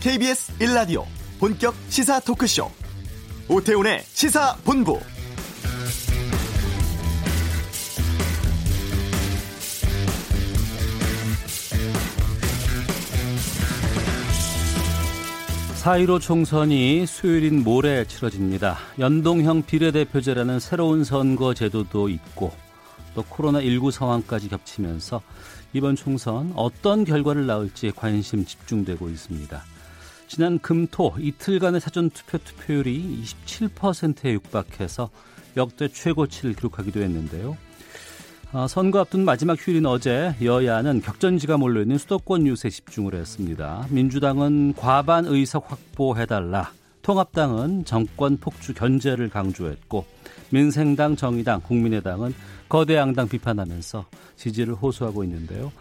KBS 1라디오 본격 시사 토크쇼 오태훈의 시사본부 사1로 총선이 수요일인 모레 치러집니다. 연동형 비례대표제라는 새로운 선거 제도도 있고 또 코로나19 상황까지 겹치면서 이번 총선 어떤 결과를 낳을지 관심 집중되고 있습니다. 지난 금토 이틀간의 사전 투표 투표율이 27%에 육박해서 역대 최고치를 기록하기도 했는데요. 아, 선거 앞둔 마지막 휴일인 어제 여야는 격전지가 몰려있는 수도권 뉴스에 집중을 했습니다. 민주당은 과반 의석 확보해달라. 통합당은 정권 폭주 견제를 강조했고 민생당, 정의당, 국민의당은 거대 양당 비판하면서 지지를 호소하고 있는데요.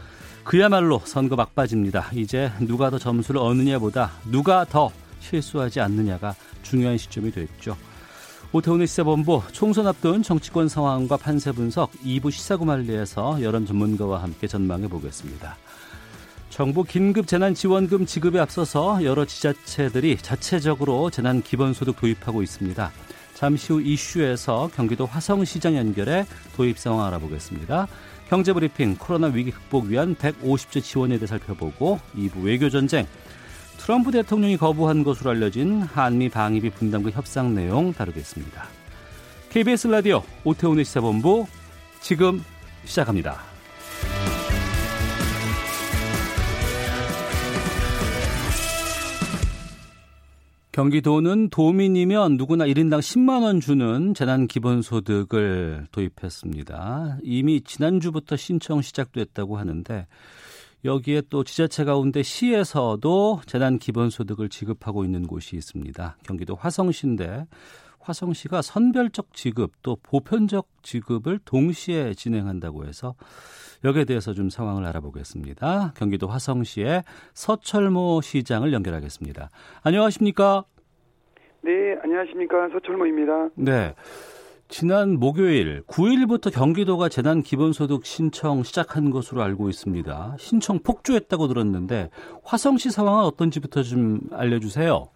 그야말로 선거 막바지입니다. 이제 누가 더 점수를 얻느냐보다 누가 더 실수하지 않느냐가 중요한 시점이 됐죠. 오태훈의 시사본부 총선 앞둔 정치권 상황과 판세 분석 2부 시사구말리에서 여론 전문가와 함께 전망해 보겠습니다. 정부 긴급 재난지원금 지급에 앞서서 여러 지자체들이 자체적으로 재난 기본소득 도입하고 있습니다. 잠시 후 이슈에서 경기도 화성시장 연결해 도입 상황 알아보겠습니다. 경제브리핑 코로나 위기 극복 위한 150조 지원에 대해 살펴보고 2부 외교전쟁 트럼프 대통령이 거부한 것으로 알려진 한미 방위비 분담금 협상 내용 다루겠습니다. KBS 라디오 오태훈의 시사본부 지금 시작합니다. 경기도는 도민이면 누구나 1인당 10만 원 주는 재난 기본소득을 도입했습니다. 이미 지난주부터 신청 시작됐다고 하는데 여기에 또 지자체 가운데 시에서도 재난 기본소득을 지급하고 있는 곳이 있습니다. 경기도 화성시인데 화성시가 선별적 지급 또 보편적 지급을 동시에 진행한다고 해서 여기에 대해서 좀 상황을 알아보겠습니다. 경기도 화성시의 서철모 시장을 연결하겠습니다. 안녕하십니까? 네, 안녕하십니까. 서철모입니다. 네. 지난 목요일 9일부터 경기도가 재난 기본소득 신청 시작한 것으로 알고 있습니다. 신청 폭주했다고 들었는데 화성시 상황은 어떤지부터 좀 알려주세요.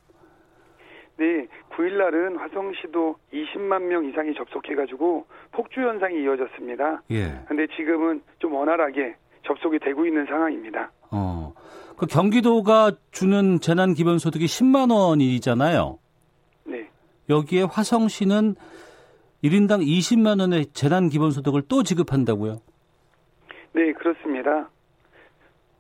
네, 9일 날은 화성시도 20만 명 이상이 접속해가지고 폭주 현상이 이어졌습니다. 예. 근데 지금은 좀 원활하게 접속이 되고 있는 상황입니다. 어, 그 경기도가 주는 재난 기본 소득이 10만 원이잖아요. 네. 여기에 화성시는 1인당 20만 원의 재난 기본 소득을 또 지급한다고요? 네, 그렇습니다.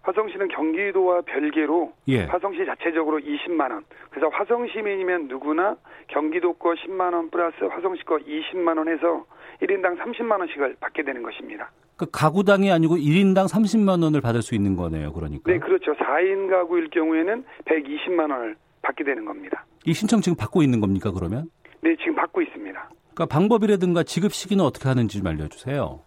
화성시는 경기도와 별개로 예. 화성시 자체적으로 20만 원. 그래서 화성 시민이면 누구나 경기도 거 10만 원 플러스 화성시 거 20만 원 해서 1인당 30만 원씩을 받게 되는 것입니다. 그 가구당이 아니고 1인당 30만 원을 받을 수 있는 거네요. 그러니까. 네, 그렇죠. 4인 가구일 경우에는 120만 원을 받게 되는 겁니다. 이 신청 지금 받고 있는 겁니까, 그러면? 네, 지금 받고 있습니다. 그러니까 방법이라든가 지급 시기는 어떻게 하는지 좀 알려주세요.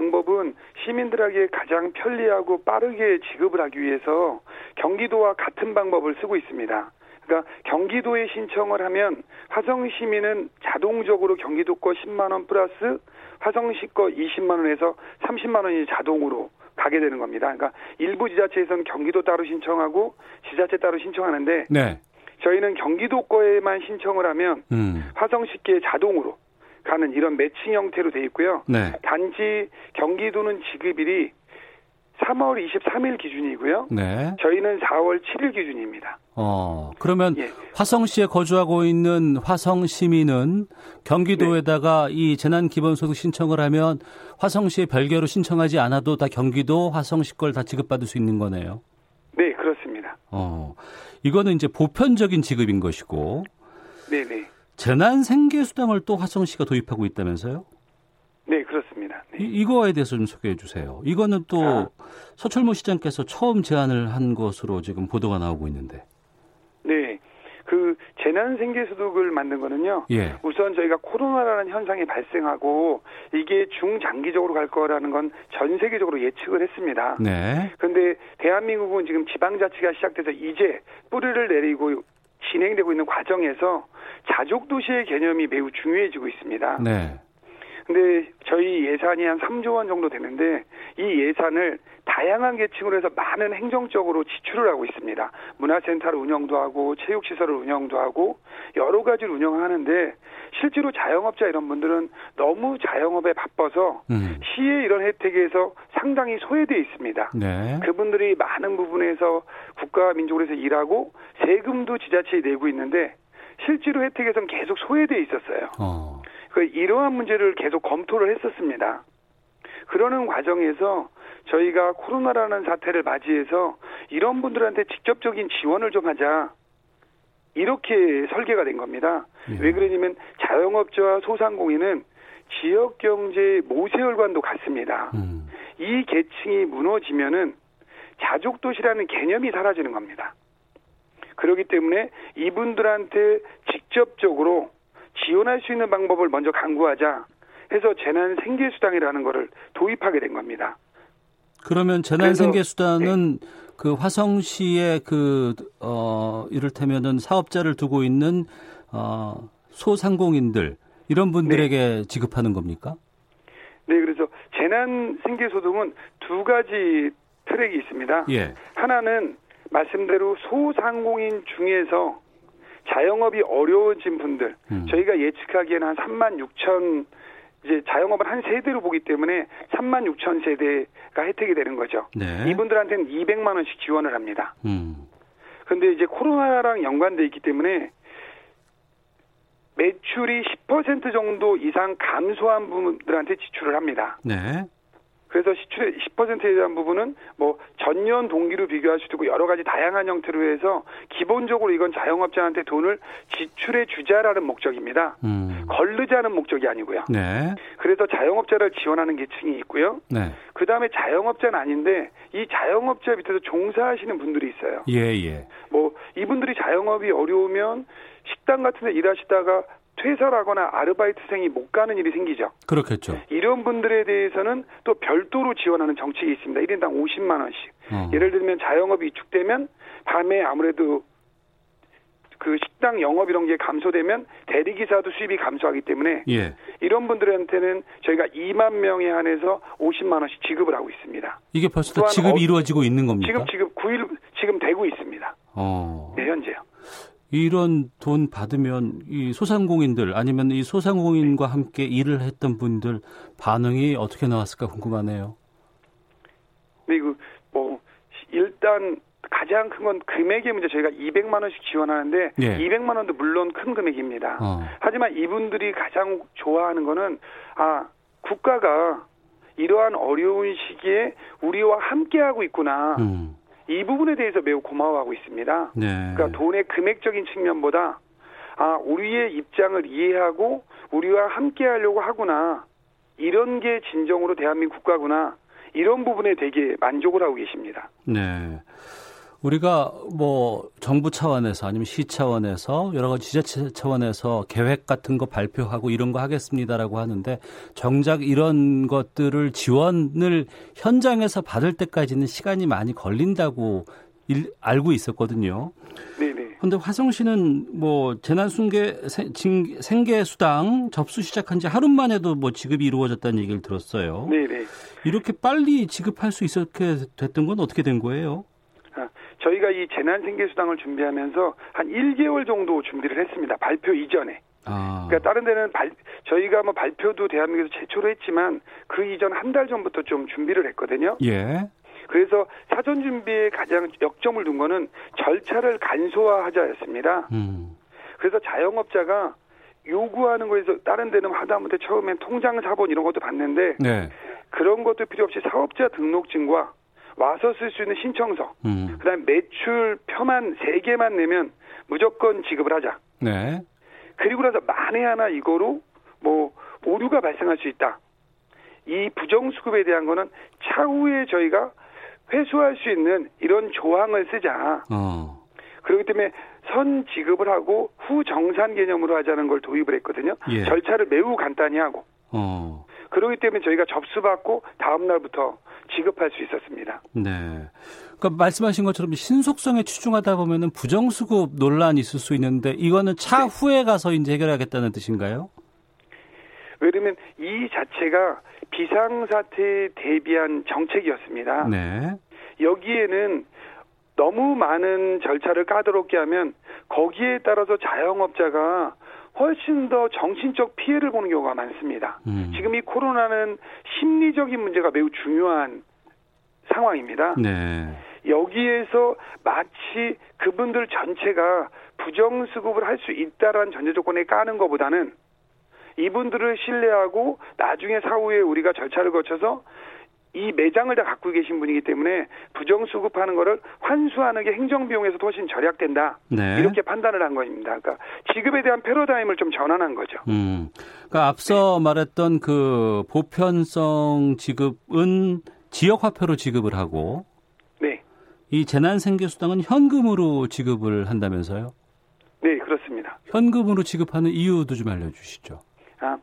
방법은 시민들에게 가장 편리하고 빠르게 지급을 하기 위해서 경기도와 같은 방법을 쓰고 있습니다. 그러니까 경기도에 신청을 하면 화성 시민은 자동적으로 경기도 거 10만 원 플러스 화성시 거 20만 원에서 30만 원이 자동으로 가게 되는 겁니다. 그러니까 일부 지자체에서는 경기도 따로 신청하고 지자체 따로 신청하는데 네. 저희는 경기도 거에만 신청을 하면 음. 화성시께 자동으로 가는 이런 매칭 형태로 돼 있고요. 네. 단지 경기도는 지급일이 3월 23일 기준이고요. 네. 저희는 4월 7일 기준입니다. 어, 그러면 예. 화성시에 거주하고 있는 화성 시민은 경기도에다가 네. 이 재난 기본소득 신청을 하면 화성시에 별개로 신청하지 않아도 다 경기도 화성시 걸 다 지급받을 수 있는 거네요. 네, 그렇습니다. 어. 이거는 이제 보편적인 지급인 것이고. 네네. 재난 생계 수당을 또 화성 시가 도입하고 있다면서요? 네, 그렇습니다. 네. 이, 거에 대해서 좀 소개해 주세요. 이거는 또 아. 서철모 시장께서 처음 제안을 한 것으로 지금 보도가 나오고 있는데. 네. 그 재난 생계소득을 만든 거는요. 예. 우선 저희가 코로나라는 현상이 발생하고 이게 중장기적으로 갈 거라는 건 전 세계적으로 예측을 했습니다. 네. 그런데 대한민국은 지금 지방자치가 시작돼서 이제 뿌리를 내리고 진행되고 있는 과정에서 자족 도시의 개념이 매우 중요해지고 있습니다. 네. 근데 저희 예산이 한 3조 원 정도 되는데 이 예산을 다양한 계층으로 해서 많은 행정적으로 지출을 하고 있습니다. 문화센터를 운영도 하고 체육시설을 운영도 하고 여러 가지를 운영하는데 실제로 자영업자 이런 분들은 너무 자영업에 바빠서 음. 시의 이런 혜택에서 상당히 소외되어 있습니다. 네. 그분들이 많은 부분에서 국가 민족에서 일하고 세금도 지자체에 내고 있는데 실제로 혜택에서는 계속 소외되어 있었어요. 어. 그 이러한 문제를 계속 검토를 했었습니다. 그러는 과정에서 저희가 코로나라는 사태를 맞이해서 이런 분들한테 직접적인 지원을 좀 하자. 이렇게 설계가 된 겁니다. 예. 왜 그러냐면 자영업자와 소상공인은 지역 경제 모세혈관도 같습니다. 음. 이 계층이 무너지면은 자족 도시라는 개념이 사라지는 겁니다. 그렇기 때문에 이분들한테 직접적으로 지원할 수 있는 방법을 먼저 강구하자 해서 재난 생계 수당이라는 것을 도입하게 된 겁니다. 그러면 재난 생계 수단은 네. 그 화성시의 그, 어, 이를테면은 사업자를 두고 있는, 어, 소상공인들, 이런 분들에게 네. 지급하는 겁니까? 네, 그래서 재난 생계 소득은 두 가지 트랙이 있습니다. 예. 하나는 말씀대로 소상공인 중에서 자영업이 어려워진 분들, 음. 저희가 예측하기에는 한 3만 6천 이제 자영업을 한 세대로 보기 때문에 3만 6천 세대가 혜택이 되는 거죠. 네. 이분들한테는 200만 원씩 지원을 합니다. 음. 근데 이제 코로나랑 연관돼 있기 때문에 매출이 10% 정도 이상 감소한 분들한테 지출을 합니다. 네. 그래서 시출의 10%에 대한 부분은 뭐 전년 동기로 비교할 수도 있고 여러 가지 다양한 형태로 해서 기본적으로 이건 자영업자한테 돈을 지출해 주자라는 목적입니다. 음. 걸르자는 목적이 아니고요. 네. 그래서 자영업자를 지원하는 계층이 있고요. 네. 그 다음에 자영업자는 아닌데 이 자영업자 밑에서 종사하시는 분들이 있어요. 예, 예. 뭐 이분들이 자영업이 어려우면 식당 같은 데 일하시다가 퇴사를 하거나 아르바이트생이 못 가는 일이 생기죠. 그렇겠죠. 이런 분들에 대해서는 또 별도로 지원하는 정책이 있습니다. 1인당 50만 원씩. 어. 예를 들면 자영업이 위축되면 밤에 아무래도 그 식당 영업 이런 게 감소되면 대리기사도 수입이 감소하기 때문에 예. 이런 분들한테는 저희가 2만 명에 한해서 50만 원씩 지급을 하고 있습니다. 이게 벌써 지급이 어, 이루어지고 있는 겁니까? 지금 지급 9일 지금 되고 있습니다. 어. 네, 현재요. 이런 돈 받으면 이 소상공인들 아니면 이 소상공인과 함께 일을 했던 분들 반응이 어떻게 나왔을까 궁금하네요. 네, 그뭐 일단 가장 큰 건 금액의 문제 저희가 200만 원씩 지원하는데 예. 200만 원도 물론 큰 금액입니다. 어. 하지만 이분들이 가장 좋아하는 거는 아 국가가 이러한 어려운 시기에 우리와 함께하고 있구나. 음. 이 부분에 대해서 매우 고마워하고 있습니다. 네. 그러니까 돈의 금액적인 측면보다 아 우리의 입장을 이해하고 우리와 함께하려고 하구나 이런 게 진정으로 대한민국 국가구나 이런 부분에 되게 만족을 하고 계십니다. 네. 우리가 뭐 정부 차원에서 아니면 시 차원에서 여러 가지 지자체 차원에서 계획 같은 거 발표하고 이런 거 하겠습니다라고 하는데 정작 이런 것들을 지원을 현장에서 받을 때까지는 시간이 많이 걸린다고 일, 알고 있었거든요. 네네. 근데 화성시는 뭐 재난순계 생계 수당 접수 시작한 지 하루 만에도 뭐 지급이 이루어졌다는 얘기를 들었어요. 네네. 이렇게 빨리 지급할 수 있었게 됐던 건 어떻게 된 거예요? 저희가 이 재난 생계수당을 준비하면서 한 1개월 정도 준비를 했습니다. 발표 이전에. 아. 그러니까 다른 데는 발, 저희가 뭐 발표도 대한민국에서 최초로 했지만 그 이전 한 달 전부터 좀 준비를 했거든요. 예. 그래서 사전 준비에 가장 역점을 둔 거는 절차를 간소화하자였습니다. 음. 그래서 자영업자가 요구하는 거에서 다른 데는 하다못해 처음엔 통장 사본 이런 것도 봤는데 네. 그런 것도 필요 없이 사업자 등록증과 와서 쓸 수 있는 신청서, 음. 그다음 매출 표만 세 개만 내면 무조건 지급을 하자. 네. 그리고 나서 만에 하나 이거로 뭐 오류가 발생할 수 있다. 이 부정수급에 대한 거는 차후에 저희가 회수할 수 있는 이런 조항을 쓰자. 어. 그렇기 때문에 선 지급을 하고 후 정산 개념으로 하자는 걸 도입을 했거든요. 예. 절차를 매우 간단히 하고. 어. 그렇기 때문에 저희가 접수받고 다음 날부터 지급할 수 있었습니다. 네. 그러니까 말씀하신 것처럼 신속성에 추중하다 보면은 부정수급 논란이 있을 수 있는데 이거는 차후에 네. 가서 이제 해결하겠다는 뜻인가요? 왜냐면 이 자체가 비상사태에 대비한 정책이었습니다. 네. 여기에는 너무 많은 절차를 까다롭게 하면 거기에 따라서 자영업자가 훨씬 더 정신적 피해를 보는 경우가 많습니다. 음. 지금 이 코로나는 심리적인 문제가 매우 중요한 상황입니다. 네. 여기에서 마치 그분들 전체가 부정수급을 할 수 있다라는 전제 조건에 까는 것보다는 이분들을 신뢰하고 나중에 사후에 우리가 절차를 거쳐서 이 매장을 다 갖고 계신 분이기 때문에 부정 수급하는 거를 환수하는 게 행정 비용에서도 훨씬 절약된다. 네. 이렇게 판단을 한 겁니다. 그러니까 지급에 대한 패러다임을 좀 전환한 거죠. 음. 그러니까 앞서 말했던 그 보편성 지급은 지역 화폐로 지급을 하고 네. 이 재난 생계 수당은 현금으로 지급을 한다면서요? 네, 그렇습니다. 현금으로 지급하는 이유도 좀 알려 주시죠. 아,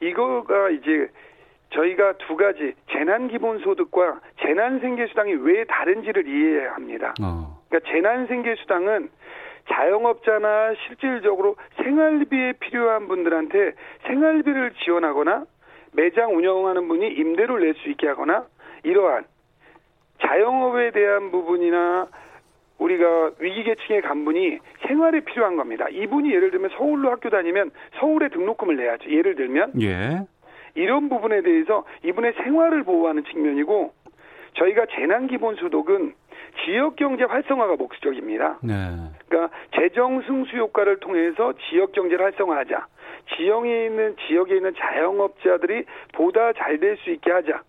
이거가 이제 저희가 두 가지 재난 기본소득과 재난 생계수당이 왜 다른지를 이해해야 합니다. 어. 그러니까 재난 생계수당은 자영업자나 실질적으로 생활비에 필요한 분들한테 생활비를 지원하거나 매장 운영하는 분이 임대료를 낼수 있게 하거나 이러한 자영업에 대한 부분이나 우리가 위기계층의 간분이 생활에 필요한 겁니다. 이분이 예를 들면 서울로 학교 다니면 서울에 등록금을 내야죠. 예를 들면 예. 이런 부분에 대해서 이분의 생활을 보호하는 측면이고 저희가 재난기본소득은 지역 경제 활성화가 목적입니다. 네. 그러니까 재정 승수 효과를 통해서 지역 경제를 활성화하자. 지역에 있는 지역에 있는 자영업자들이 보다 잘 될 수 있게 하자.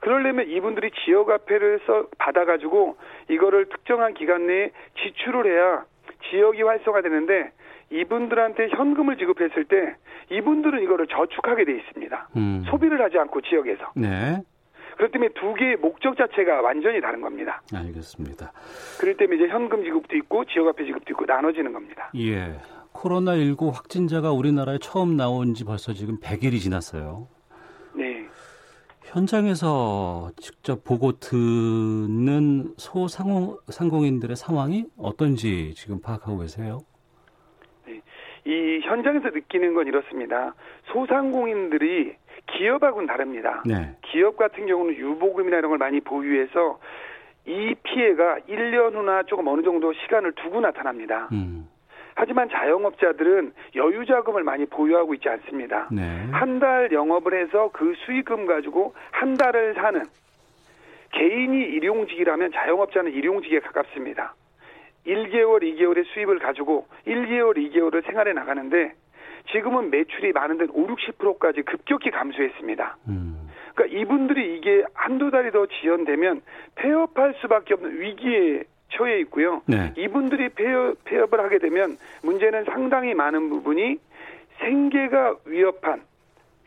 그러려면 이분들이 지역 화폐를 써 받아가지고 이거를 특정한 기간 내에 지출을 해야 지역이 활성화되는데 이분들한테 현금을 지급했을 때 이분들은 이거를 저축하게 돼 있습니다. 음. 소비를 하지 않고 지역에서. 네. 그렇기 때문에 두 개의 목적 자체가 완전히 다른 겁니다. 알겠습니다. 그럴 때면 이제 현금 지급도 있고 지역화폐 지급도 있고 나눠지는 겁니다. 예. 코로나19 확진자가 우리나라에 처음 나온 지 벌써 지금 100일이 지났어요. 네. 현장에서 직접 보고 듣는 소상공인들의 상황이 어떤지 지금 파악하고 계세요? 이 현장에서 느끼는 건 이렇습니다. 소상공인들이 기업하고는 다릅니다. 네. 기업 같은 경우는 유보금이나 이런 걸 많이 보유해서 이 피해가 1년 후나 조금 어느 정도 시간을 두고 나타납니다. 음. 하지만 자영업자들은 여유 자금을 많이 보유하고 있지 않습니다. 네. 한달 영업을 해서 그 수익금 가지고 한 달을 사는 개인이 일용직이라면 자영업자는 일용직에 가깝습니다. 1개월, 2개월의 수입을 가지고 1개월, 2개월을 생활해 나가는데 지금은 매출이 많은 데는 5, 60%까지 급격히 감소했습니다. 음. 그러니까 이분들이 이게 한두 달이 더 지연되면 폐업할 수밖에 없는 위기에 처해 있고요. 네. 이분들이 폐업, 폐업을 하게 되면 문제는 상당히 많은 부분이 생계가 위협한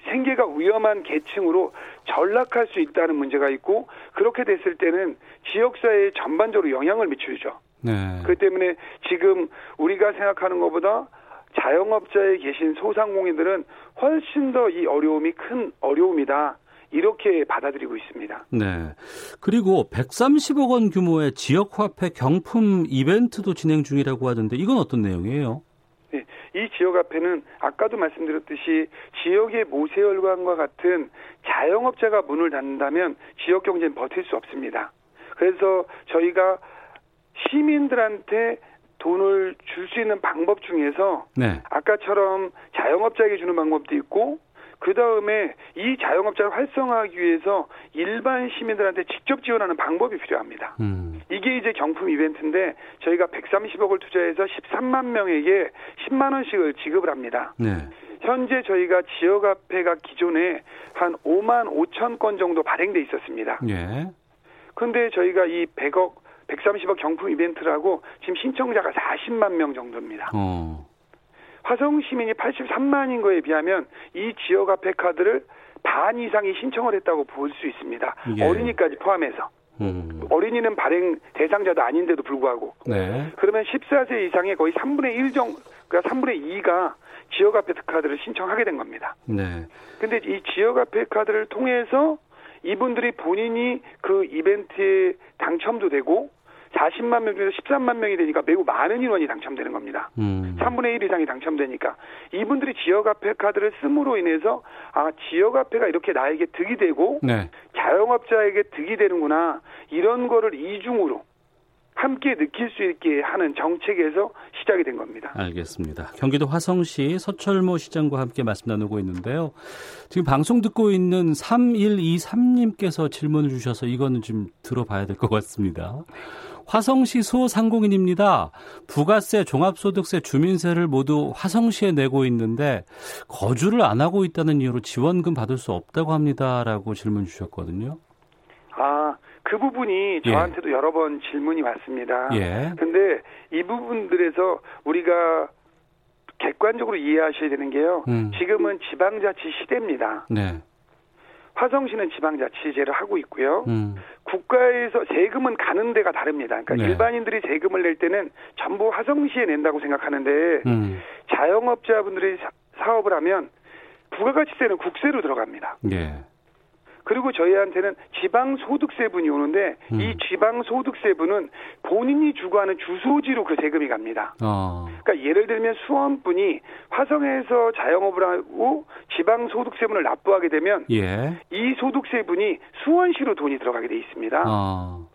생계가 위험한 계층으로 전락할 수 있다는 문제가 있고 그렇게 됐을 때는 지역사회에 전반적으로 영향을 미치죠. 네. 그렇기 때문에 지금 우리가 생각하는 것보다 자영업자에 계신 소상공인들은 훨씬 더 이 어려움이 큰 어려움이다. 이렇게 받아들이고 있습니다. 네. 그리고 130억 원 규모의 지역화폐 경품 이벤트도 진행 중이라고 하던데 이건 어떤 내용이에요? 네, 이 지역화폐는 아까도 말씀드렸듯이 지역의 모세혈관과 같은 자영업자가 문을 닫는다면 지역 경제는 버틸 수 없습니다. 그래서 저희가 시민들한테 돈을 줄 수 있는 방법 중에서 네. 아까처럼 자영업자에게 주는 방법도 있고 그 다음에 이 자영업자를 활성화하기 위해서 일반 시민들한테 직접 지원하는 방법이 필요합니다. 음. 이게 이제 경품 이벤트인데 저희가 130억을 투자해서 13만 명에게 10만 원씩을 지급을 합니다. 네. 현재 저희가 지역화폐가 기존에 한 5만 5천 건 정도 발행돼 있었습니다. 예. 근데 저희가 이 100억 130억 경품 이벤트라고 지금 신청자가 40만 명 정도입니다. 어. 화성 시민이 83만인 거에 비하면 이 지역 화폐 카드를 반 이상이 신청을 했다고 볼 수 있습니다. 예. 어린이까지 포함해서. 음. 어린이는 발행 대상자도 아닌데도 불구하고. 네. 그러면 14세 이상의 거의 3분의 1 정도, 그러니까 3분의 2가 지역화폐 카드를 신청하게 된 겁니다. 네. 근데 이 지역화폐 카드를 통해서 이분들이 본인이 그 이벤트에 당첨도 되고 40만 명 중에서 13만 명이 되니까 매우 많은 인원이 당첨되는 겁니다. 음. 3분의 1 이상이 당첨되니까 이분들이 지역 화폐 카드를 씀으로 인해서 아 지역 화폐가 이렇게 나에게 득이 되고 네. 자영업자에게 득이 되는구나 이런 거를 이중으로 함께 느낄 수 있게 하는 정책에서 시작이 된 겁니다. 알겠습니다. 경기도 화성시 서철모 시장과 함께 말씀 나누고 있는데요. 지금 방송 듣고 있는 3123님께서 질문을 주셔서 이거는 좀 들어봐야 될 것 같습니다. 화성시 소상공인입니다. 부가세, 종합소득세, 주민세를 모두 화성시에 내고 있는데 거주를 안 하고 있다는 이유로 지원금 받을 수 없다고 합니다라고 질문 주셨거든요. 아, 그 부분이 예. 저한테도 여러 번 질문이 왔습니다. 예. 근데 이 부분들에서 우리가 객관적으로 이해하셔야 되는 게요. 음. 지금은 지방자치 시대입니다. 네. 화성시는 지방자치제를 하고 있고요. 음. 국가에서 세금은 가는 데가 다릅니다. 그러니까 네. 일반인들이 세금을 낼 때는 전부 화성시에 낸다고 생각하는데 음. 자영업자분들이 사- 사업을 하면 부가가치세는 국세로 들어갑니다. 예. 그리고 저희한테는 지방소득세분이 오는데 음. 이 지방소득세분은 본인이 주거하는 주소지로 그 세금이 갑니다. 어. 그러니까 예를 들면 수원분이 화성에서 자영업을 하고 지방소득세분을 납부하게 되면 예. 이 소득세분이 수원시로 돈이 들어가게 돼 있습니다. 어.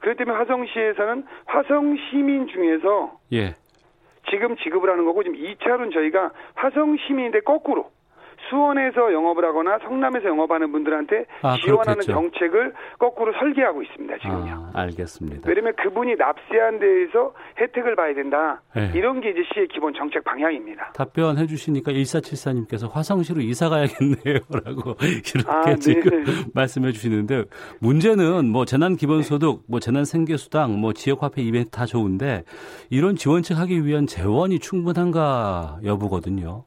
그렇기 때문에 화성시에서는 화성 시민 중에서 예. 지금 지급을 하는 거고 지금 2차로는 저희가 화성 시민인데 거꾸로 수원에서 영업을 하거나 성남에서 영업하는 분들한테 아, 지원하는 그렇겠죠. 정책을 거꾸로 설계하고 있습니다. 지금요. 아, 알겠습니다. 왜냐면 그분이 납세한 데에서 혜택을 봐야 된다. 네. 이런 게 이제 시의 기본 정책 방향입니다. 답변해 주시니까 1474님께서 화성시로 이사 가야겠네요. 라고 이렇게 아, 네. 지금 말씀해 주시는데 문제는 뭐 재난 기본소득, 뭐 재난 생계수당, 뭐 지역화폐 이벤트 다 좋은데 이런 지원책 하기 위한 재원이 충분한가 여부거든요.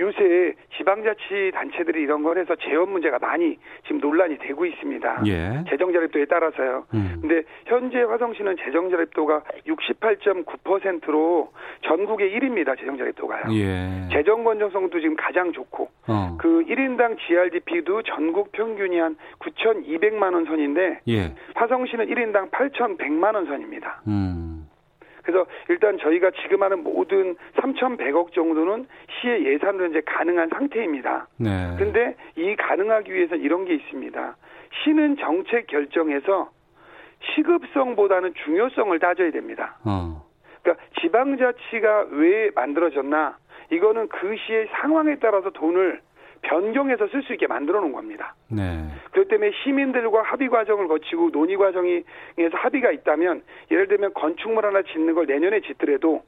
요새 지방자치 단체들이 이런 걸 해서 재원 문제가 많이 지금 논란이 되고 있습니다. 예. 재정 자립도에 따라서요. 음. 근데 현재 화성시는 재정 자립도가 68.9%로 전국의 1위입니다. 재정 자립도가요. 예. 재정 건전성도 지금 가장 좋고 어. 그 1인당 GRDP도 전국 평균이 한 9,200만 원 선인데 예. 화성시는 1인당 8,100만 원 선입니다. 음. 그래서 일단 저희가 지금 하는 모든 3,100억 정도는 시의 예산으로 이제 가능한 상태입니다. 네. 근데 이 가능하기 위해서 이런 게 있습니다. 시는 정책 결정에서 시급성보다는 중요성을 따져야 됩니다. 어. 그러니까 지방자치가 왜 만들어졌나? 이거는 그 시의 상황에 따라서 돈을 변경해서 쓸 수 있게 만들어 놓은 겁니다. 네. 그렇기 때문에 시민들과 합의 과정을 거치고 논의 과정에서 합의가 있다면 예를 들면 건축물 하나 짓는 걸 내년에 짓더라도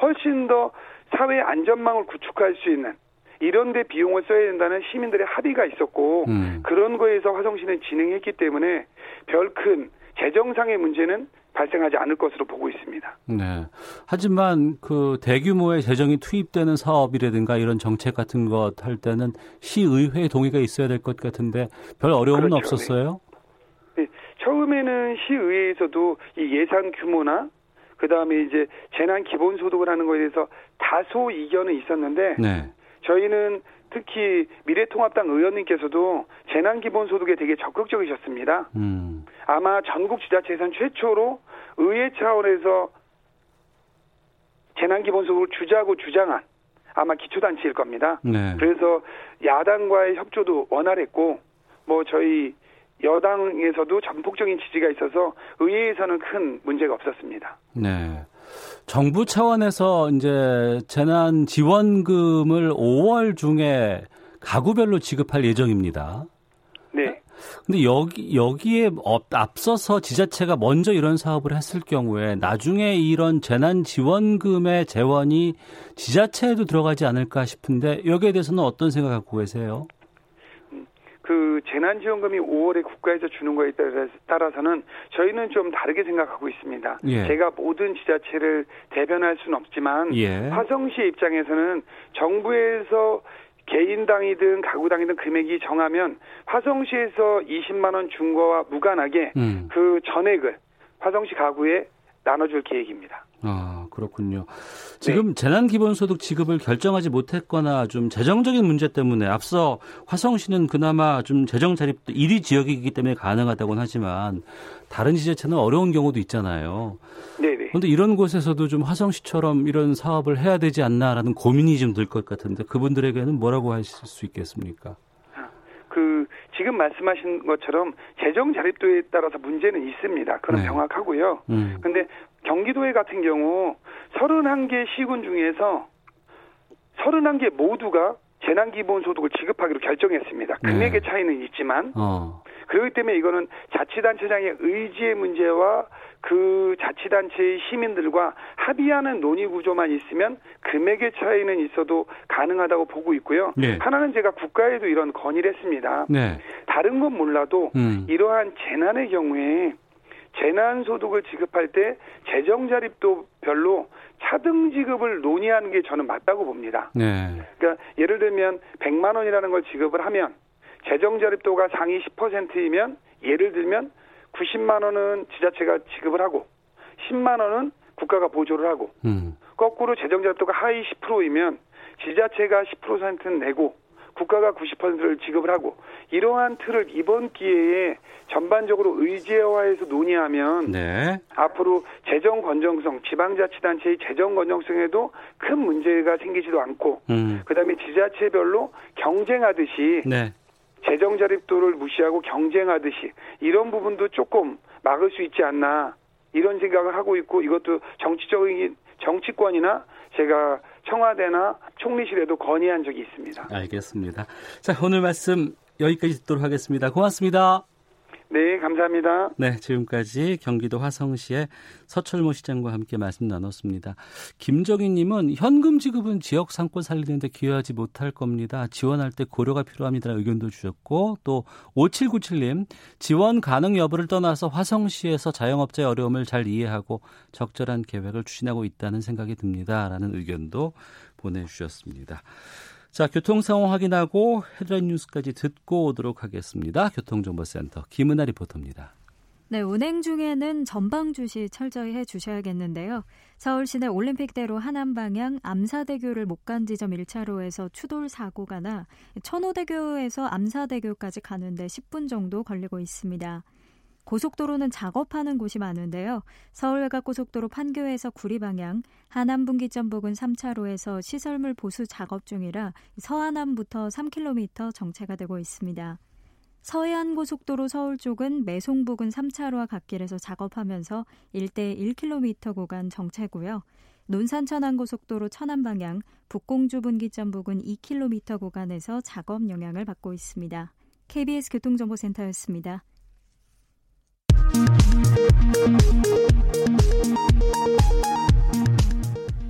훨씬 더 사회 안전망을 구축할 수 있는 이런 데 비용을 써야 된다는 시민들의 합의가 있었고 음. 그런 거에서 화성시는 진행했기 때문에 별큰 재정상의 문제는 발생하지 않을 것으로 보고 있습니다. 네. 하지만 그 대규모의 재정이 투입되는 사업이라든가 이런 정책 같은 것 할 때는 시의회 동의가 있어야 될 것 같은데 별 어려움은 그렇죠. 없었어요? 네, 처음에는 시의회에서도 이 예산 규모나 그 다음에 이제 재난 기본소득을 하는 거에 대해서 다소 이견은 있었는데 네. 저희는 특히 미래통합당 의원님께서도 재난 기본소득에 되게 적극적이셨습니다. 음. 아마 전국 지자체에선 최초로 의회 차원에서 재난 기본소득을 주자고 주장한 아마 기초단체일 겁니다. 네. 그래서 야당과의 협조도 원활했고 뭐 저희 여당에서도 전폭적인 지지가 있어서 의회에서는 큰 문제가 없었습니다. 네. 정부 차원에서 이제 재난 지원금을 5월 중에 가구별로 지급할 예정입니다. 네. 근데 여기 여기에 업- 앞서서 지자체가 먼저 이런 사업을 했을 경우에 나중에 이런 재난 지원금의 재원이 지자체에도 들어가지 않을까 싶은데 여기에 대해서는 어떤 생각 갖고 계세요? 그 재난지원금이 5월에 국가에서 주는 거에 따라- 따라서는 저희는 좀 다르게 생각하고 있습니다. 예. 제가 모든 지자체를 대변할 수는 없지만 예. 화성시 입장에서는 정부에서 개인당이든 가구당이든 금액이 정하면 화성시에서 20만 원 준 거와 무관하게 음. 그 전액을 화성시 가구에 나눠줄 계획입니다. 아, 그렇군요. 지금 네. 재난기본소득 지급을 결정하지 못했거나 좀 재정적인 문제 때문에 앞서 화성시는 그나마 좀 재정 자립도 1위 지역이기 때문에 가능하다고는 하지만 다른 지자체는 어려운 경우도 있잖아요. 네네. 그런데 이런 곳에서도 좀 화성시처럼 이런 사업을 해야 되지 않나라는 고민이 좀 들 것 같은데 그분들에게는 뭐라고 하실 수 있겠습니까? 그 지금 말씀하신 것처럼 재정 자립도에 따라서 문제는 있습니다. 그건 네. 명확하고요. 음. 근데 경기도에 같은 경우 31개 시군 중에서 31개 모두가 재난기본소득을 지급하기로 결정했습니다. 금액의 네. 차이는 있지만 어. 그렇기 때문에 이거는 자치단체장의 의지의 문제와 그 자치단체의 시민들과 합의하는 논의 구조만 있으면 금액의 차이는 있어도 가능하다고 보고 있고요. 네. 하나는 제가 국가에도 이런 건의를 했습니다. 네. 다른 건 몰라도 음. 이러한 재난의 경우에 재난소득을 지급할 때 재정자립도 별로 차등 지급을 논의하는 게 저는 맞다고 봅니다. 네. 그러니까 예를 들면 100만 원이라는 걸 지급을 하면 재정자립도가 상위 10%이면 예를 들면 90만 원은 지자체가 지급을 하고 10만 원은 국가가 보조를 하고 음. 거꾸로 재정자립도가 하위 10%이면 지자체가 10%는 내고 국가가 90%를 지급을 하고 이러한 틀을 이번 기회에 전반적으로 의제화해서 논의하면 네. 앞으로 재정 건정성, 지방자치단체의 재정 건정성에도 큰 문제가 생기지도 않고 음. 그다음에 지자체별로 경쟁하듯이 네. 재정 자립도를 무시하고 경쟁하듯이 이런 부분도 조금 막을 수 있지 않나 이런 생각을 하고 있고 이것도 정치적인 정치권이나 제가 청와대나 총리실에도 건의한 적이 있습니다. 알겠습니다. 자, 오늘 말씀 여기까지 듣도록 하겠습니다. 고맙습니다. 네, 감사합니다. 네, 지금까지 경기도 화성시의 서철모 시장과 함께 말씀 나눴습니다. 김정희님은 현금 지급은 지역 상권 살리는데 기여하지 못할 겁니다. 지원할 때 고려가 필요합니다라는 의견도 주셨고 또 5797 님 지원 가능 여부를 떠나서 화성시에서 자영업자의 어려움을 잘 이해하고 적절한 계획을 추진하고 있다는 생각이 듭니다라는 의견도 보내 주셨습니다. 자, 교통 상황 확인하고 헤드라인 뉴스까지 듣고 오도록 하겠습니다. 교통정보센터 김은아 리포터입니다. 네, 운행 중에는 전방 주시 철저히 해 주셔야겠는데요. 서울 시내 올림픽대로 하남 방향 암사대교를 못 간 지점 1차로에서 추돌 사고가 나 천호대교에서 암사대교까지 가는데 10분 정도 걸리고 있습니다. 고속도로는 작업하는 곳이 많은데요. 서울 외곽 고속도로 판교에서 구리 방향, 하남 분기점 부근 3차로에서 시설물 보수 작업 중이라 서하남부터 3km 정체가 되고 있습니다. 서해안 고속도로 서울 쪽은 매송 부근 3차로와 갓길에서 작업하면서 1대 1km 구간 정체고요. 논산 천안 고속도로 천안 방향 북공주 분기점 부근 2km 구간에서 작업 영향을 받고 있습니다. KBS 교통정보센터였습니다.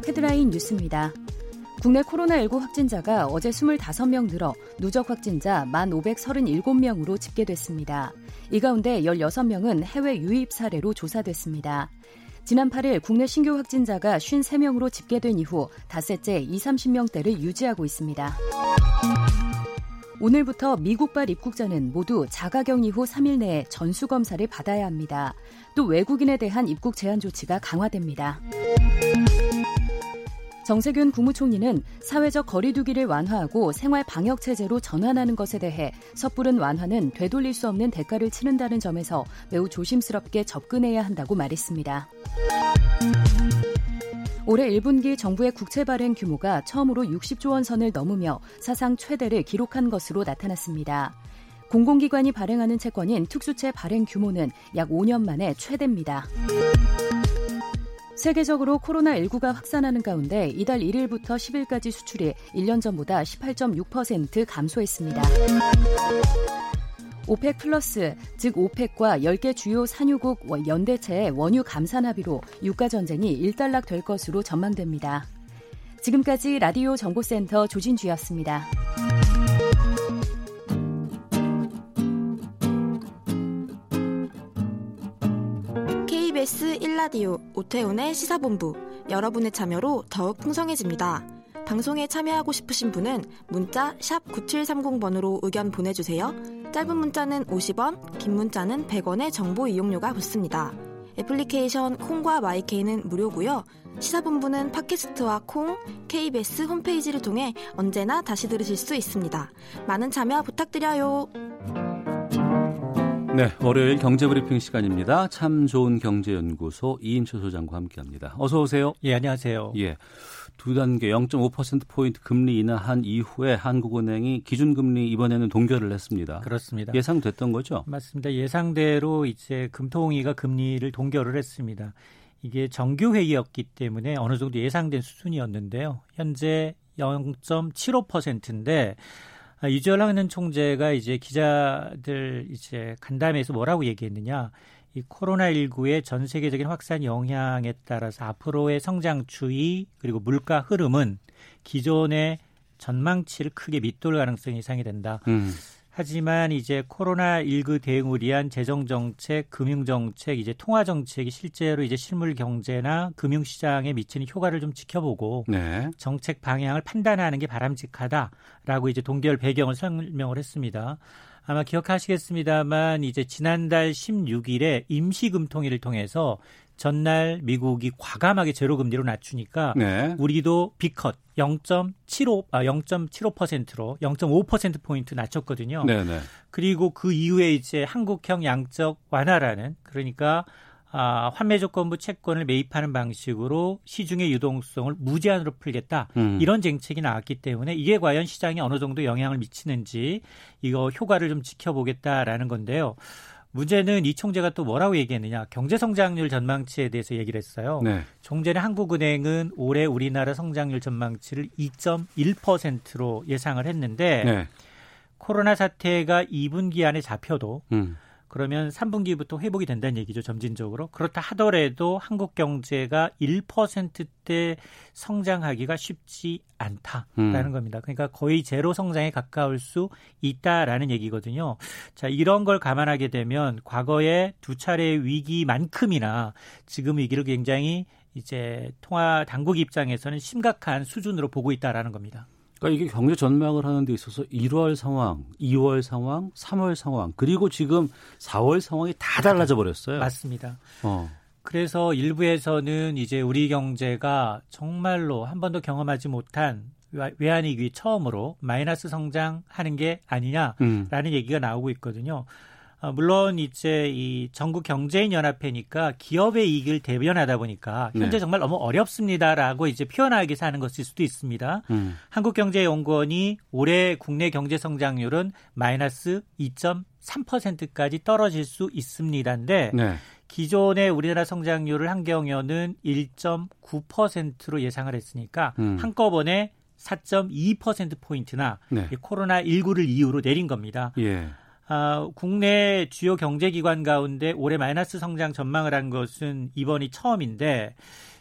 헤드라인 뉴스입니다. 국내 코로나19 확진자가 어제 25명 늘어 누적 확진자 1,537명으로 집계됐습니다. 이 가운데 16명은 해외 유입 사례로 조사됐습니다. 지난 8일 국내 신규 확진자가 53명으로 집계된 이후 닷새째 20, 30명대를 유지하고 있습니다. 오늘부터 미국발 입국자는 모두 자가격리 후 3일 내에 전수검사를 받아야 합니다. 또 외국인에 대한 입국 제한 조치가 강화됩니다. 정세균 국무총리는 사회적 거리두기를 완화하고 생활 방역 체제로 전환하는 것에 대해 섣부른 완화는 되돌릴 수 없는 대가를 치른다는 점에서 매우 조심스럽게 접근해야 한다고 말했습니다. 올해 1분기 정부의 국채 발행 규모가 처음으로 60조 원 선을 넘으며 사상 최대를 기록한 것으로 나타났습니다. 공공기관이 발행하는 채권인 특수채 발행 규모는 약 5년 만에 최대입니다. 세계적으로 코로나19가 확산하는 가운데 이달 1일부터 10일까지 수출이 1년 전보다 18.6% 감소했습니다. OPEC 플러스, 즉 OPEC과 10개 주요 산유국 연대체의 원유 감산 합의로 유가 전쟁이 일단락 될 것으로 전망됩니다. 지금까지 라디오 정보센터 조진주였습니다. KBS 1라디오 오태훈의 시사본부 여러분의 참여로 더욱 풍성해집니다. 방송에 참여하고 싶으신 분은 문자 9730번으로 의견 보내주세요. 짧은 문자는 50원, 긴 문자는 100원의 정보 이용료가 붙습니다. 애플리케이션 콩과 마이케이는 무료고요. 시사본부는 팟캐스트와 콩, KBS 홈페이지를 통해 언제나 다시 들으실 수 있습니다. 많은 참여 부탁드려요. 네, 월요일 경제브리핑 시간입니다. 참 좋은 경제연구소 이인철 소장과 함께합니다. 어서 오세요. 예, 안녕하세요. 예. 두 단계 0.5%포인트 금리 인하한 이후에 한국은행이 기준금리 이번에는 동결을 했습니다. 그렇습니다. 예상됐던 거죠? 맞습니다. 예상대로 이제 금통위가 금리를 동결을 했습니다. 이게 정규회의였기 때문에 어느 정도 예상된 수준이었는데요. 현재 0.75%인데 이주열 총재가 이제 기자들 이제 간담회에서 뭐라고 얘기했느냐. 이 코로나19의 전 세계적인 확산 영향에 따라서 앞으로의 성장 추이 그리고 물가 흐름은 기존의 전망치를 크게 밑돌 가능성이 이상이 된다. 음. 하지만 이제 코로나19 대응을 위한 재정 정책, 금융 정책, 이제 통화 정책이 실제로 이제 실물 경제나 금융 시장에 미치는 효과를 좀 지켜보고 네. 정책 방향을 판단하는 게 바람직하다라고 이제 동결 배경을 설명을 했습니다. 아마 기억하시겠습니다만 이제 지난달 16일에 임시금통위를 통해서 전날 미국이 과감하게 제로 금리로 낮추니까 네. 우리도 비컷 0.75 아 0.75%로 0.5% 포인트 낮췄거든요. 네, 네. 그리고 그 이후에 이제 한국형 양적 완화라는 그러니까 아, 환매 조건부 채권을 매입하는 방식으로 시중의 유동성을 무제한으로 풀겠다. 음. 이런 정책이 나왔기 때문에 이게 과연 시장에 어느 정도 영향을 미치는지 이거 효과를 좀 지켜보겠다라는 건데요. 문제는 이 총재가 또 뭐라고 얘기했느냐. 경제 성장률 전망치에 대해서 얘기를 했어요. 네. 총재는 한국은행은 올해 우리나라 성장률 전망치를 2.1%로 예상을 했는데 네. 코로나 사태가 2분기 안에 잡혀도 음. 그러면 3분기부터 회복이 된다는 얘기죠, 점진적으로. 그렇다 하더라도 한국 경제가 1%대 성장하기가 쉽지 않다라는 음. 겁니다. 그러니까 거의 제로 성장에 가까울 수 있다라는 얘기거든요. 자, 이런 걸 감안하게 되면 과거에 두 차례의 위기만큼이나 지금 위기를 굉장히 이제 통화 당국 입장에서는 심각한 수준으로 보고 있다라는 겁니다. 그러니까 이게 경제 전망을 하는 데 있어서 1월 상황, 2월 상황, 3월 상황, 그리고 지금 4월 상황이 다 달라져 버렸어요. 맞습니다. 어. 그래서 일부에서는 이제 우리 경제가 정말로 한 번도 경험하지 못한 외환위기 처음으로 마이너스 성장하는 게 아니냐라는 음. 얘기가 나오고 있거든요. 어, 물론 이제 이 전국 경제인 연합회니까 기업의 이익을 대변하다 보니까 현재 네. 정말 너무 어렵습니다라고 이제 표현하게 사는 것일 수도 있습니다. 음. 한국경제연구원이 올해 국내 경제 성장률은 마이너스 2.3%까지 떨어질 수 있습니다인데 네. 기존의 우리나라 성장률을 한경연은 1.9%로 예상을 했으니까 음. 한꺼번에 4.2% 포인트나 네. 코로나 19를 이유로 내린 겁니다. 예. 아, 국내 주요 경제기관 가운데 올해 마이너스 성장 전망을 한 것은 이번이 처음인데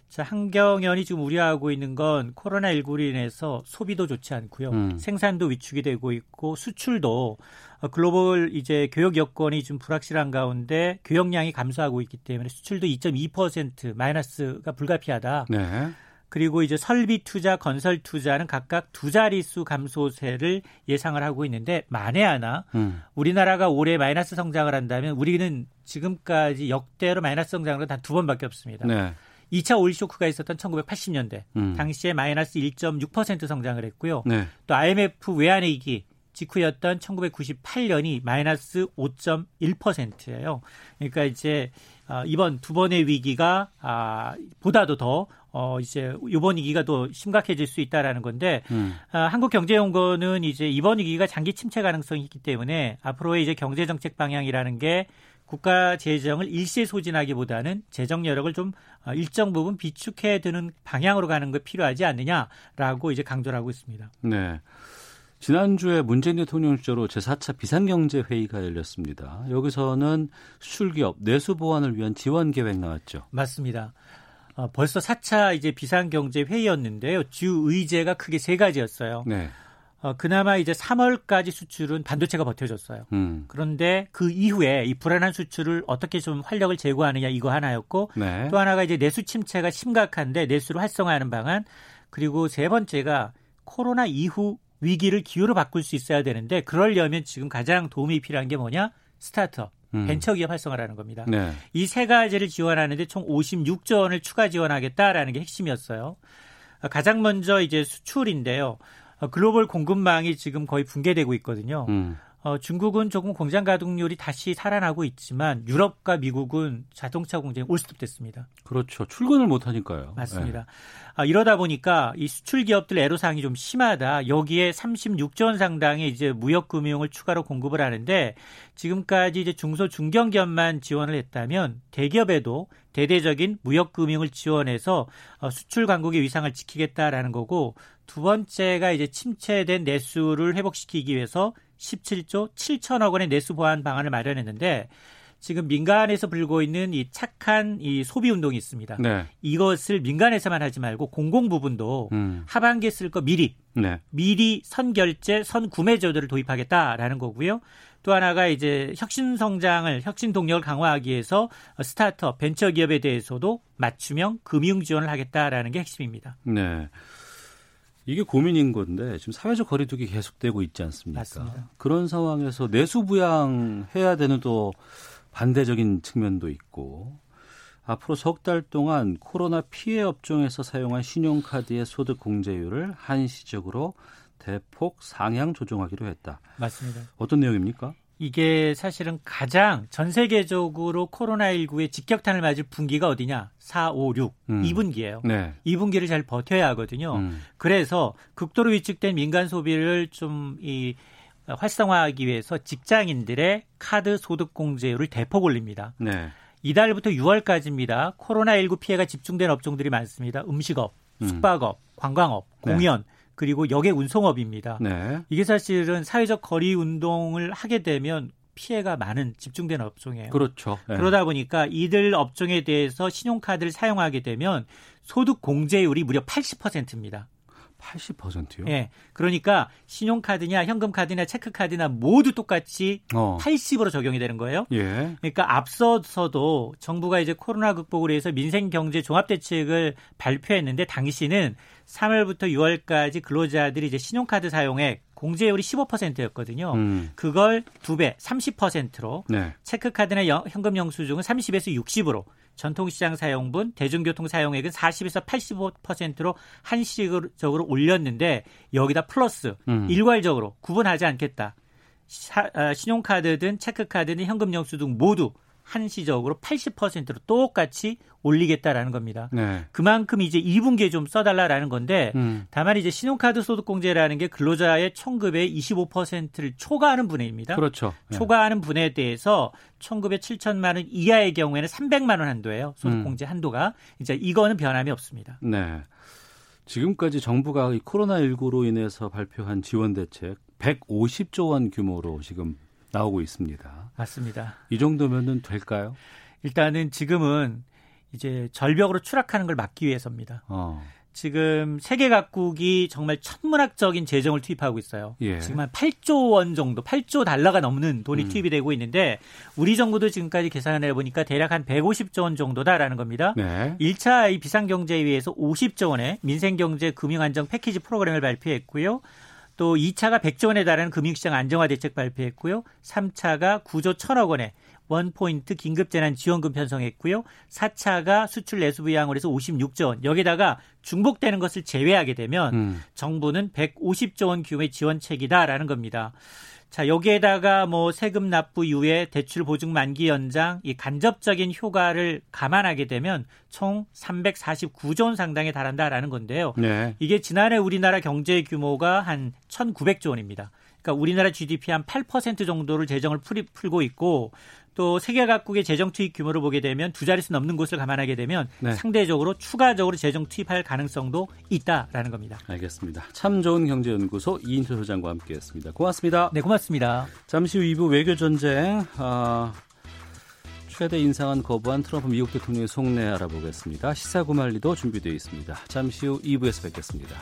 자, 한경연이 지금 우려하고 있는 건 코로나19로 인해서 소비도 좋지 않고요. 음. 생산도 위축이 되고 있고 수출도 어, 글로벌 이제 교역 여건이 좀 불확실한 가운데 교역량이 감소하고 있기 때문에 수출도 2.2% 마이너스가 불가피하다. 네. 그리고 이제 설비 투자, 건설 투자는 각각 두 자릿수 감소세를 예상을 하고 있는데 만에 하나 음. 우리나라가 올해 마이너스 성장을 한다면 우리는 지금까지 역대로 마이너스 성장을 단두 번밖에 없습니다. 네. 2차 오일 쇼크가 있었던 1980년대 음. 당시에 마이너스 1.6% 성장을 했고요. 네. 또 IMF 외환 위기 직후였던 1998년이 마이너스 5.1%예요. 그러니까 이제 어, 이번 두 번의 위기가 아, 보다도 더 어, 이제 이번 위기가 더 심각해질 수 있다라는 건데 음. 아, 한국경제연구원은 이제 이번 위기가 장기 침체 가능성이 있기 때문에 앞으로의 이제 경제 정책 방향이라는 게 국가 재정을 일시에 소진하기보다는 재정 여력을 좀 어, 일정 부분 비축해 두는 방향으로 가는 게 필요하지 않느냐라고 이제 강조를 하고 있습니다. 네. 지난주에 문재인 대통령 주재로 제4차 비상경제회의가 열렸습니다. 여기서는 수출기업 내수 보완을 위한 지원 계획 나왔죠. 맞습니다. 어, 벌써 4차 이제 비상경제회의였는데요. 주 의제가 크게 세 가지였어요. 네. 어, 그나마 이제 3월까지 수출은 반도체가 버텨줬어요. 음. 그런데 그 이후에 이 불안한 수출을 어떻게 좀 활력을 제고하느냐 이거 하나였고 네. 또 하나가 이제 내수 침체가 심각한데 내수를 활성화하는 방안 그리고 세 번째가 코로나 이후 위기를 기후로 바꿀 수 있어야 되는데 그러려면 지금 가장 도움이 필요한 게 뭐냐? 스타트업. 음. 벤처기업 활성화라는 겁니다. 네. 이세 가지를 지원하는데 총 56조 원을 추가 지원하겠다라는 게 핵심이었어요. 가장 먼저 이제 수출인데요. 글로벌 공급망이 지금 거의 붕괴되고 있거든요. 음. 어, 중국은 조금 공장 가동률이 다시 살아나고 있지만 유럽과 미국은 자동차 공장이 올스톱됐습니다. 그렇죠. 출근을 못 하니까요. 맞습니다. 네. 아, 이러다 보니까 이 수출 기업들 애로사항이 좀 심하다. 여기에 36조 원 상당의 이제 무역 금융을 추가로 공급을 하는데 지금까지 이제 중소 중견 기업만 지원을 했다면 대기업에도 대대적인 무역 금융을 지원해서 어, 수출 강국의 위상을 지키겠다라는 거고 두 번째가 이제 침체된 내수를 회복시키기 위해서 17조 7천억 원의 내수 보완 방안을 마련했는데 지금 민간에서 불고 있는 이 착한 이 소비 운동이 있습니다. 네. 이것을 민간에서만 하지 말고 공공 부분도 음. 하반기에 쓸 거 미리 네. 미리 선결제, 선구매 제도를 도입하겠다라는 거고요. 또 하나가 이제 혁신 성장을 혁신 동력을 강화하기 위해서 스타트업 벤처 기업에 대해서도 맞춤형 금융 지원을 하겠다라는 게 핵심입니다. 네. 이게 고민인 건데 지금 사회적 거리두기 계속되고 있지 않습니까? 맞습니다. 그런 상황에서 내수 부양해야 되는 또 반대적인 측면도 있고 앞으로 석 달 동안 코로나 피해 업종에서 사용한 신용카드의 소득 공제율을 한시적으로 대폭 상향 조정하기로 했다. 맞습니다. 어떤 내용입니까? 이게 사실은 가장 전 세계적으로 코로나19의 직격탄을 맞을 분기가 어디냐? 4, 5, 6. 음. 2분기예요. 네. 2분기를 잘 버텨야 하거든요. 음. 그래서 극도로 위축된 민간 소비를 좀 이 활성화하기 위해서 직장인들의 카드 소득 공제율을 대폭 올립니다. 네. 이달부터 6월까지입니다. 코로나19 피해가 집중된 업종들이 많습니다. 음식업, 음. 숙박업, 관광업, 네. 공연, 네. 그리고 여객 운송업입니다. 네. 이게 사실은 사회적 거리 운동을 하게 되면 피해가 많은 집중된 업종이에요. 그렇죠. 네. 그러다 보니까 이들 업종에 대해서 신용카드를 사용하게 되면 소득 공제율이 무려 80%입니다. 80%요? 예. 그러니까 신용카드냐 현금카드냐 체크카드나 모두 똑같이 어. 80으로 적용이 되는 거예요. 예. 그러니까 앞서서도 정부가 이제 코로나 극복을 위해서 민생 경제 종합 대책을 발표했는데 당시는 3월부터 6월까지 근로자들이 이제 신용카드 사용액 공제율이 15%였거든요. 음. 그걸 두 배, 30%로 네. 체크카드나 현금 영수증은 30에서 60으로 전통시장 사용분, 대중교통 사용액은 40에서 85%로 한시적으로 올렸는데 여기다 플러스 음. 일괄적으로 구분하지 않겠다. 사, 아, 신용카드든 체크카드든 현금 영수증 모두 한시적으로 80%로 똑같이 올리겠다라는 겁니다. 네. 그만큼 이제 2분기에 좀 써달라라는 건데 음. 다만 이제 신용카드 소득공제라는 게 근로자의 총급의 25%를 초과하는 분야입니다. 그렇죠. 네. 초과하는 분야에 대해서 총급의 7천만 원 이하의 경우에는 300만 원 한도예요. 소득공제 음. 한도가 이제 이거는 변함이 없습니다. 네. 지금까지 정부가 코로나19로 인해서 발표한 지원 대책 150조 원 규모로 지금 나오고 있습니다. 맞습니다. 이 정도면은 될까요? 일단은 지금은 이제 절벽으로 추락하는 걸 막기 위해서입니다. 어. 지금 세계 각국이 정말 천문학적인 재정을 투입하고 있어요. 예. 지금 한 8조 원 정도, 8조 달러가 넘는 돈이 음. 투입이 되고 있는데 우리 정부도 지금까지 계산을 해보니까 대략 한 150조 원 정도다라는 겁니다. 네. 1차 이 비상경제위에서 50조 원의 민생경제 금융안정 패키지 프로그램을 발표했고요. 또 2차가 100조 원에 달하는 금융시장 안정화 대책 발표했고요. 3차가 9조 1천억 원의 원포인트 긴급재난지원금 편성했고요. 4차가 수출 내수 부양을 해서 56조 원. 여기다가 중복되는 것을 제외하게 되면 음. 정부는 150조 원 규모의 지원책이다라는 겁니다. 자, 여기에다가 뭐 세금 납부 이후에 대출 보증 만기 연장, 이 간접적인 효과를 감안하게 되면 총 349조 원 상당에 달한다라는 건데요. 네. 이게 지난해 우리나라 경제 규모가 한 1,900조 원입니다. 그러니까 우리나라 GDP 한 8% 정도를 재정을 풀고 있고 또 세계 각국의 재정 투입 규모를 보게 되면 두 자릿수 넘는 곳을 감안하게 되면 네. 상대적으로 추가적으로 재정 투입할 가능성도 있다라는 겁니다. 알겠습니다. 참 좋은 경제연구소 이인철 소장과 함께했습니다. 고맙습니다. 네, 고맙습니다. 잠시 후 2부 외교 전쟁 아, 최대 인상안 거부한 트럼프 미국 대통령의 속내 알아보겠습니다. 시사구말리도 준비되어 있습니다. 잠시 후 2부에서 뵙겠습니다.